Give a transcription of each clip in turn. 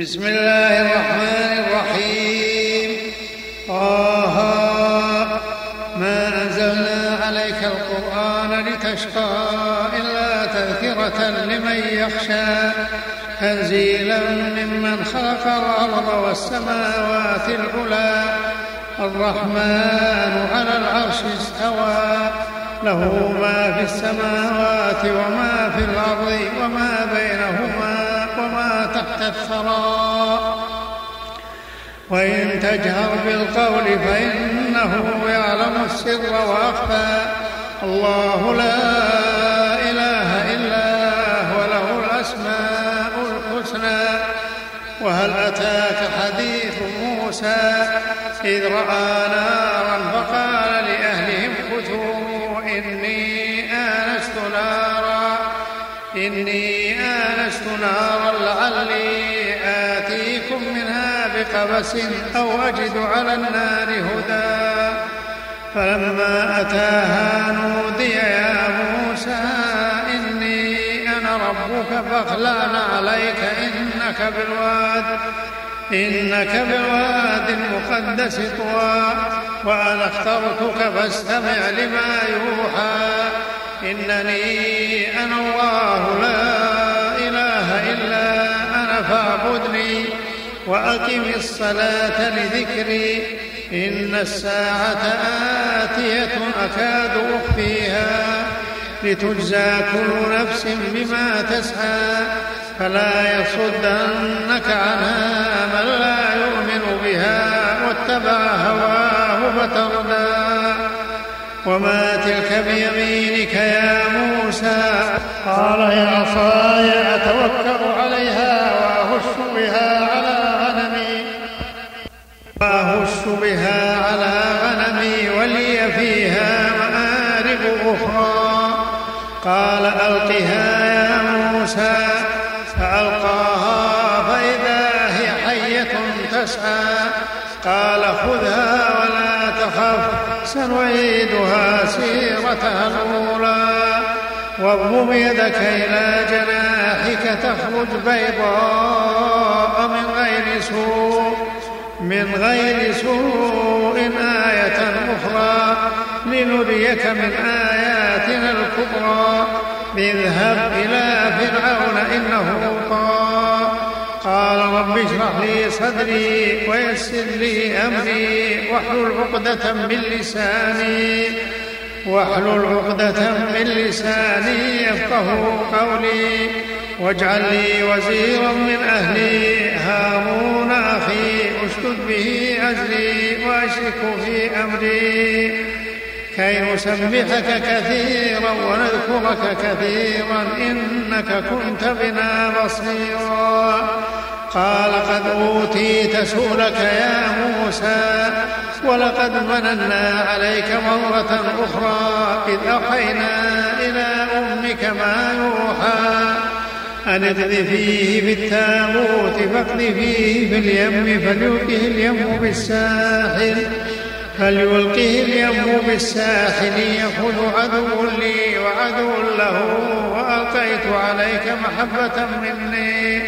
بسم الله الرحمن الرحيم. طه ما أنزلنا عليك القرآن لتشقى إلا تذكرة لمن يخشى تنزيلا ممن خلق الأرض والسماوات العلى. الرحمن على العرش استوى له ما في السماوات وما في الأرض وما بينهما. الثرى وإن تجهر بالقول فإنه يعلم السر وأخفى. الله لا إله إلا هو له الأسماء الحسنى. وهل أتاك حديث موسى؟ إذ رأى نارا بقبس أو أجد على النار هدى. فلما أتاها نودي يا موسى إني أنا ربك فاخلعن عليك إنك بالواد إنك بالواد المقدس طوى. وأنا اخترتك فاستمع لما يوحى. إنني أنا الله لا إله إلا أنا فاعبدني. وأقم الصلاة لذكري. إن الساعة آتية أكاد أخفيها. لتجزى كل نفس بما تسعى. فلا يصدنك عنها من لا يؤمن بها واتبع هواه فتردى. وما تلك بيمينك يا موسى. قال يا عصاي أتوكل عليها وأهش بها. بها على غنمي ولي فيها مآرب أخرى. قال ألقها يا موسى. فألقاها فإذا هي حية تسعى. قال خذها ولا تخف سنعيدها سيرتها الأولى. واضمم يدك إلى جناحك تخرج بيضاء من غير سوء. من غير سوء آية أخرى لنريك من آياتنا الكبرى. اذهب إلى فرعون إنه طغى. قال رب اشرح لي صدري ويسر لي أمري. واحلل عقدة من لساني. واحلل عقدة من لساني يفقه قولي. واجعل لي وزيرا من أهلي هارون أخي. اشدد به أجري وأشرك في أمري. كي نسبحك كثيرا ونذكرك كثيرا إنك كنت بنا بصيرا. قال قد أوتيت سؤلك يا موسى ولقد مننا عليك مرة أخرى إذ أوحينا إلى أمك ما يوحى. أن اقذفيه في التابوت فاقذفيه في اليم فليلقه اليم بالساحل فليلقه اليم بالساحل يأخذ عدو لي وعدو له وألقيت عليك محبة مني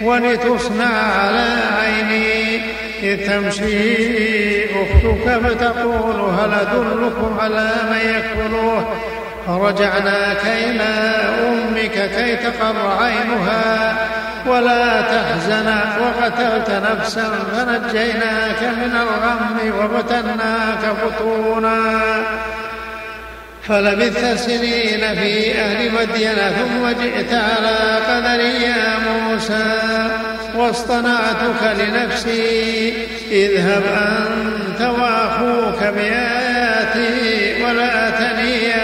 ولتصنع على عيني إذ تمشي أختك فتقول هل أدلكم على من يكفلوه فرجعناك إلى أمك كي تقر عينها. ولا تحزن وقتلت نفسا فنجيناك من الغم وفتناك فتونا فلبثت سنين في أهل مدين ثم جئت على قدر يا موسى. واصطنعتك لنفسي. اذهب أنت وأخوك بآياتي ولا تنيا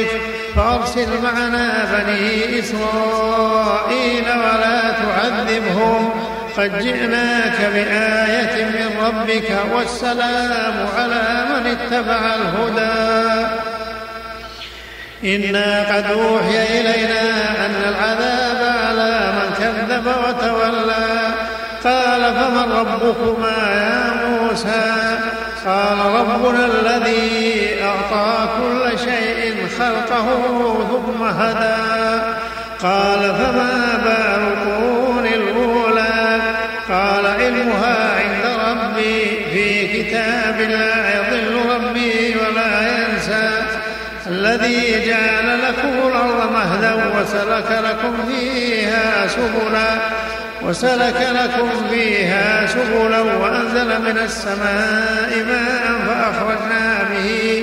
ربك فأرسل معنا بني إسرائيل ولا تعذبهم. قد جئناك بآية من ربك والسلام على من اتبع الهدى. إنا قد أوحي إلينا أن العذاب على من كذب وتولى. قال فمن ربكما يا موسى؟ قال ربنا الذي أعطى كل خلقه ثم هدى. قال فما بال القرون الأولى؟ قال علمها عند ربي في كتاب لا يضل ربي ولا ينسى. الذي جعل لكم الأرض مهدا وسلك لكم فيها سبلا وسلك لكم فيها سبلا وأنزل من السماء ماء فأخرجنا به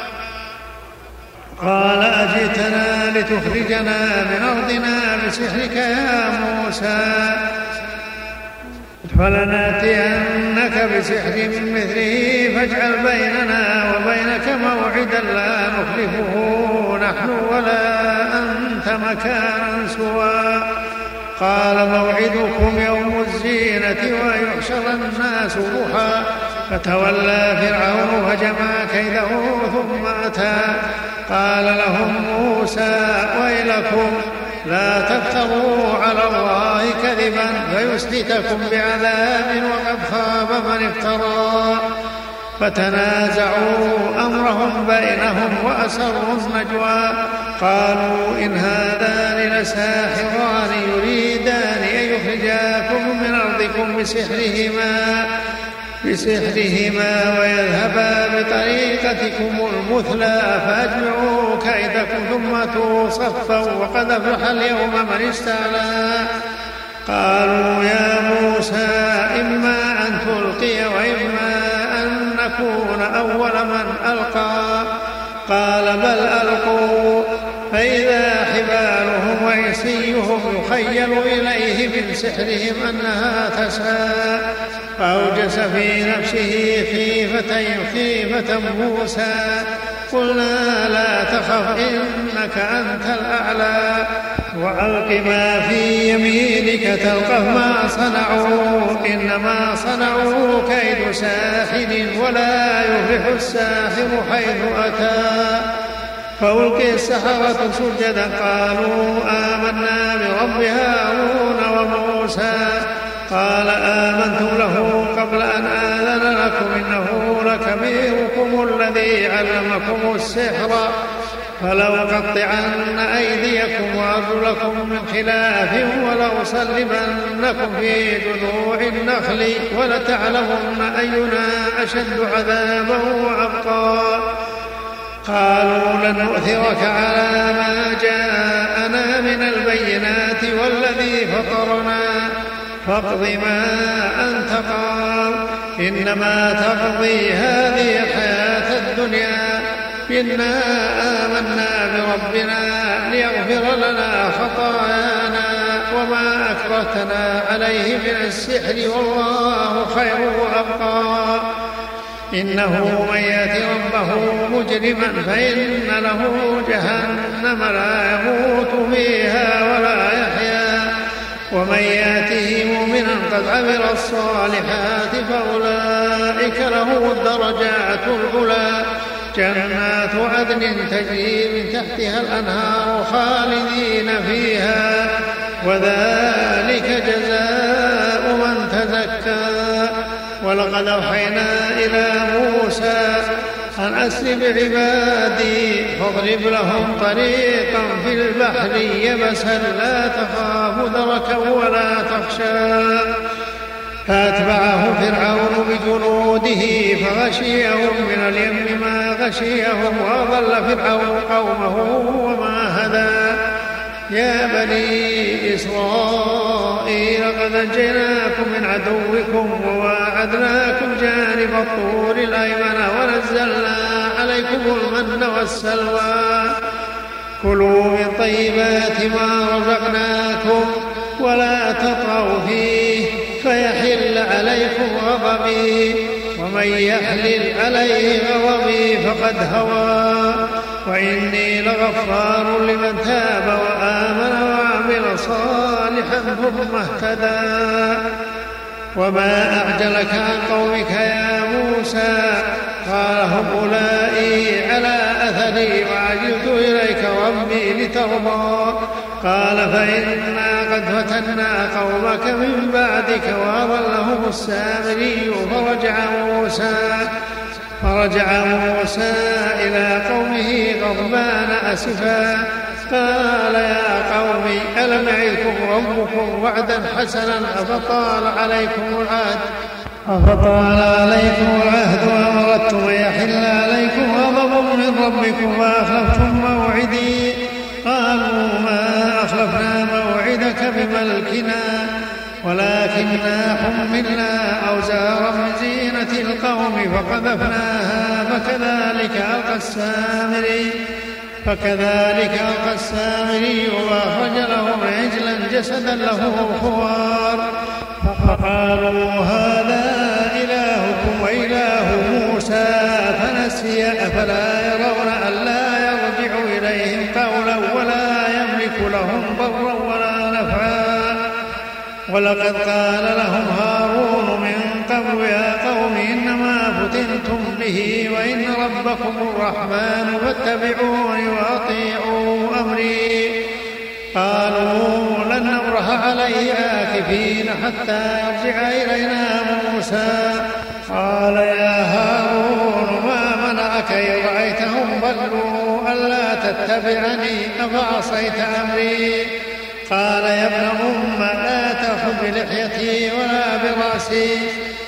قال أجئتنا لتخرجنا من أرضنا بسحرك يا موسى. فلنأتينك بسحر مثله فاجعل بيننا وبينك موعدا لا نخلفه نحن ولا أنت مكانا سوى. قال موعدكم يوم الزينة ويحشر الناس ضحى. فتولى فرعون فجمع كيده ثم أتى. قال لهم موسى ويلكم لا تفتروا على الله كذبا فيسلككم بعذاب وقد خاب من افترى. فتنازعوا أمرهم بينهم وأسروا النجوى. قالوا إن هذان لساحران يريدان أن يخرجاكم من أرضكم بسحرهما. بسحرهما ويذهبا بطريقتكم المثلى فأجمعوا كيدكم ثم توصفا وقد افلح اليوم من استعلى قالوا يا موسى إما أن تلقي وإما أن نكون أول من ألقى. قال بل فاذا وعصيهم يخيل إليه من سحرهم أنها تسعى. فأوجس في نفسه خيفة خيفة موسى. قلنا لا تخف إنك أنت الأعلى. وألق ما في يمينك تلقف ما صنعوا. إنما صنعوا كيد ساحر ولا يفلح الساحر حيث أتى. فألقي السحرة سجدا قالوا آمنا برب هارون وموسى. قال آمنتم له قبل أن آذن لكم إنه لكبيركم الذي علمكم السحر. فلأقطعن أيديكم وأرجلكم من خلاف ولأصلبنكم في جذوع النخل ولتعلمن أينا أشد عذابا وأبقى. قالوا لن نؤثرك على ما جاءنا من البينات والذي فطرنا. فاقض ما أنت قال. إنما تقضي هذه الحياة الدنيا. إنا آمنا بربنا ليغفر لنا خطايانا وما أكرهتنا عليه من السحر والله خير وأبقى. إنه من يأت ربه مجرما فإن له جهنم لا يموت فيها ولا يحيا. ومن ياته مؤمنا قد عمل الصالحات فأولئك له الدرجات العلى جنات عدن تجري من تحتها الأنهار خالدين فيها. وذلك جزاء من تزكى. ولقد أوحينا إلى موسى أن أسر بعبادي فاضرب لهم طريقا في البحر يبسا لا تخاف دركا ولا تخشى. فأتبعه فرعون بجنوده فغشيهم من اليم ما غشيهم وأضل فرعون قومه وما هدى. يا بني إسرائيل قد نجيناكم من عدوكم وواعدناكم جانب الطور الأيمن ونزلنا عليكم المن والسلوى. كلوا من طيبات ما رزقناكم ولا تطغوا فيه فيحل عليكم غضبي ومن يحلل عليه غضبي فقد هوى. وإني لغفار لمن تاب وآمن وعمل صالحا ثم اهتدى وما أعجلك عن قومك يا موسى؟ قال هم أولئي على أثري وعجلت إليك ربي لترضى. قال فإنا قد فتنا قومك من بعدك وأضلهم السامري فرجع موسى. فرجع موسى إلى قومه غضبان أسفا. قال يا قوم ألم يعدكم ربكم وعدا حسنا؟ أفطال عليكم العهد؟ أفطال عليكم العهد وأمرتم أن يحل عليكم غضب من ربكم فأخلفتم موعدي. قالوا ما أخلفنا موعدك بملكنا ولكننا حملنا أوزارا من القوم فقذفناها فكذلك ألقى السامري فكذلك ألقى السامري وأخرج لهم عجلا جسدا له خوار. فقالوا هذا إلهكم وإله موسى فنسي أفلا يرون ألا يرجع إليهم قولا ولا يملك لهم ضرا ولا نفعا. ولقد قال لهم هارون به وإن ربكم الرحمن فاتبعوني وأطيعوا أمري. قالوا لن نبرح عليه آكفين حتى يرجع إلينا موسى. قال يا هارون ما منعك إذ رأيتهم ضلوا ألا تتبعني أفعصيت أمري؟ قال يا ابن أم لا تأخذ بلحيتي ولا برأسي.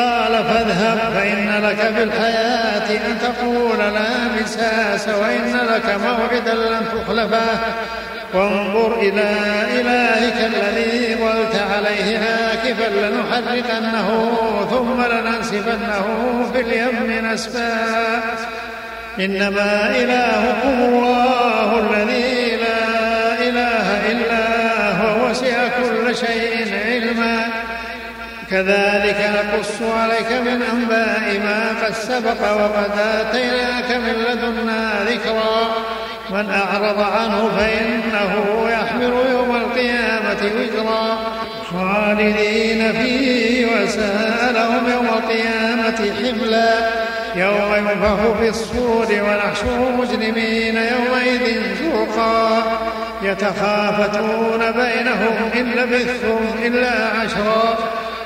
قال فاذهب فإن لك في الحياة أن تقول لا مساس وإن لك موعدا لن تخلفه. وانظر إلى إلهك الذي ظلت عليه عاكفا لنحرقنه ثم لننسفنه في اليم نسفا. إنما إلهكم الله الذي كذلك نقص عليك من أنباء ما قد سبق وقد آتيناك من لدنا ذكرا. من أعرض عنه فإنه يحمل يوم القيامة وزرا. خالدين فيه وساء لهم يوم القيامة حملا. يوم ينفخ في الصور ونحشر مجرمين يومئذ زرقا. يتخافتون بينهم إن لبثتم إلا عشرا.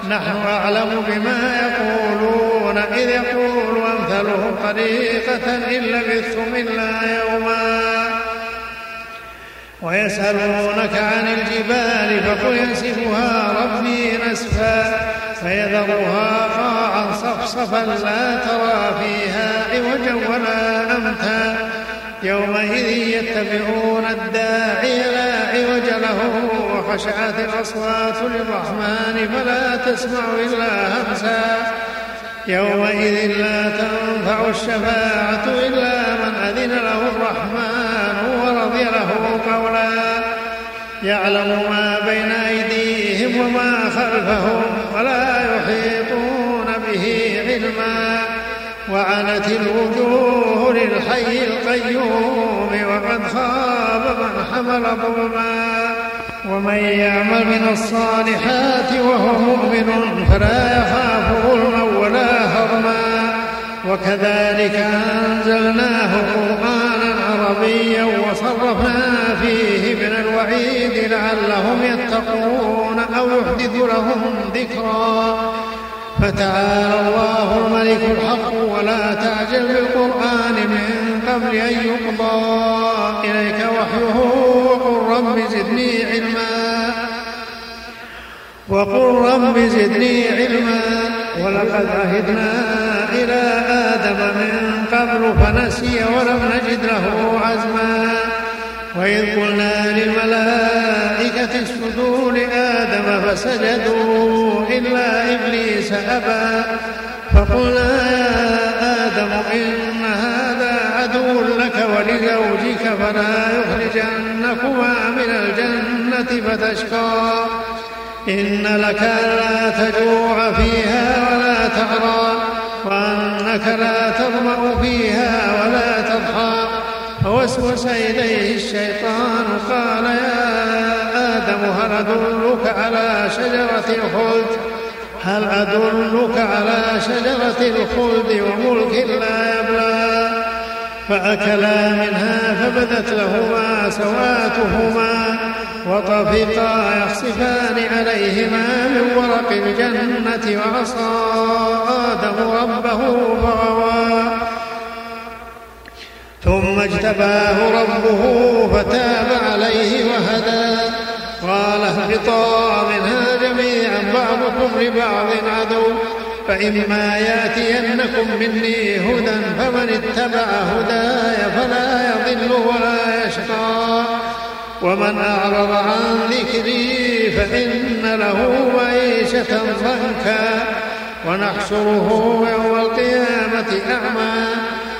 نحن أعلم بما يقولون إذ يقول أمثلهم طريقة إن لبثتم إلا يوما. ويسألونك عن الجبال فقل ينسفها ربي نسفا فيذرها قاعا صفصفا لا ترى فيها عوجا ولا أمتا يومئذ يتبعون الداعي لا عوج له وخشعت الأصوات للرحمن فلا تسمع إلا همسا. يومئذ لا تنفع الشفاعة إلا من أذن له الرحمن ورضي له قولا. يعلم ما بين أيديهم وما خلفهم ولا يحيطون به علما. وعنت الوجوه للحي القيوم وقد خاب من حمل ظلما ومن يعمل من الصالحات وهو مؤمن فلا يخاف ظلما ولا هضما وكذلك أنزلناه قرآنا عربيا وصرفنا فيه من الوعيد لعلهم يتقون أو يحدث لهم ذكرا فتعالى الله الملك الحق ولا تعجل بالقرآن من قبل أن يقضى إليك وحيه وقل رب زدني علما. وقل رب زدني علما. ولقد عهدنا إلى آدم من قبل فنسي ولم نجد له عزما. وإذ قلنا للملائكة اسجدوا لآدم فسجدوا إلا إبليس أبى فقلنا يا آدم إن هذا عدو لك ولزوجك فلا يخرجنكما من الجنة فتشقى إن لك لا تجوع فيها ولا تعرى وأنك لا تظمأ فيها ولا تضحى فوسوس إليه الشيطان قال يا آدم هل أدلك على شجرة الخلد هل أدلك على شجرة الخلد وملك لا يبلى؟ فأكلا منها فبدت لهما سواتهما وطفقا يخصفان عليهما من ورق الجنة وعصى آدم ربه فغوى. ثم اجتباه ربه فتاب عليه وهدى. قال اهبطا منها جميعا بعضكم لبعض عدو فإما يأتينكم مني هدى فمن اتبع هداي فلا يضل ولا يشقى. ومن أعرض عن ذكري فإن له معيشة ضنكا. ونحشره يوم القيامة أعمى.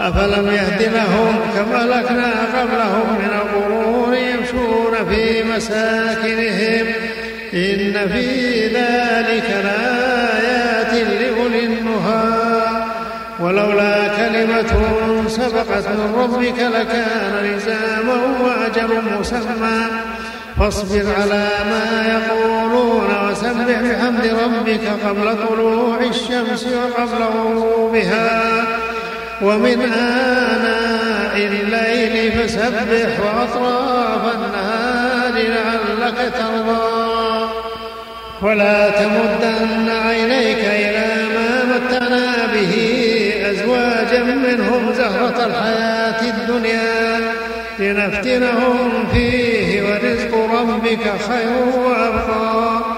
أفلم يهد لهم كم أهلكنا قبلهم من القرون يمشون في مساكنهم؟ إن في ذلك لآيات لأولي النهى. ولولا كلمة سبقت من ربك لكان لزاما وأجل مسمى. فاصبر على ما يقولون وسبح بحمد ربك قبل طلوع الشمس وقبل غروبها. ومن آناء الليل فسبح وأطراف النهار لعلك ترضى. ولا تمدن عينيك إلى ما متنا به أزواجا منهم زهرة الحياة الدنيا لنفتنهم فيه ورزق ربك خير وأبقى.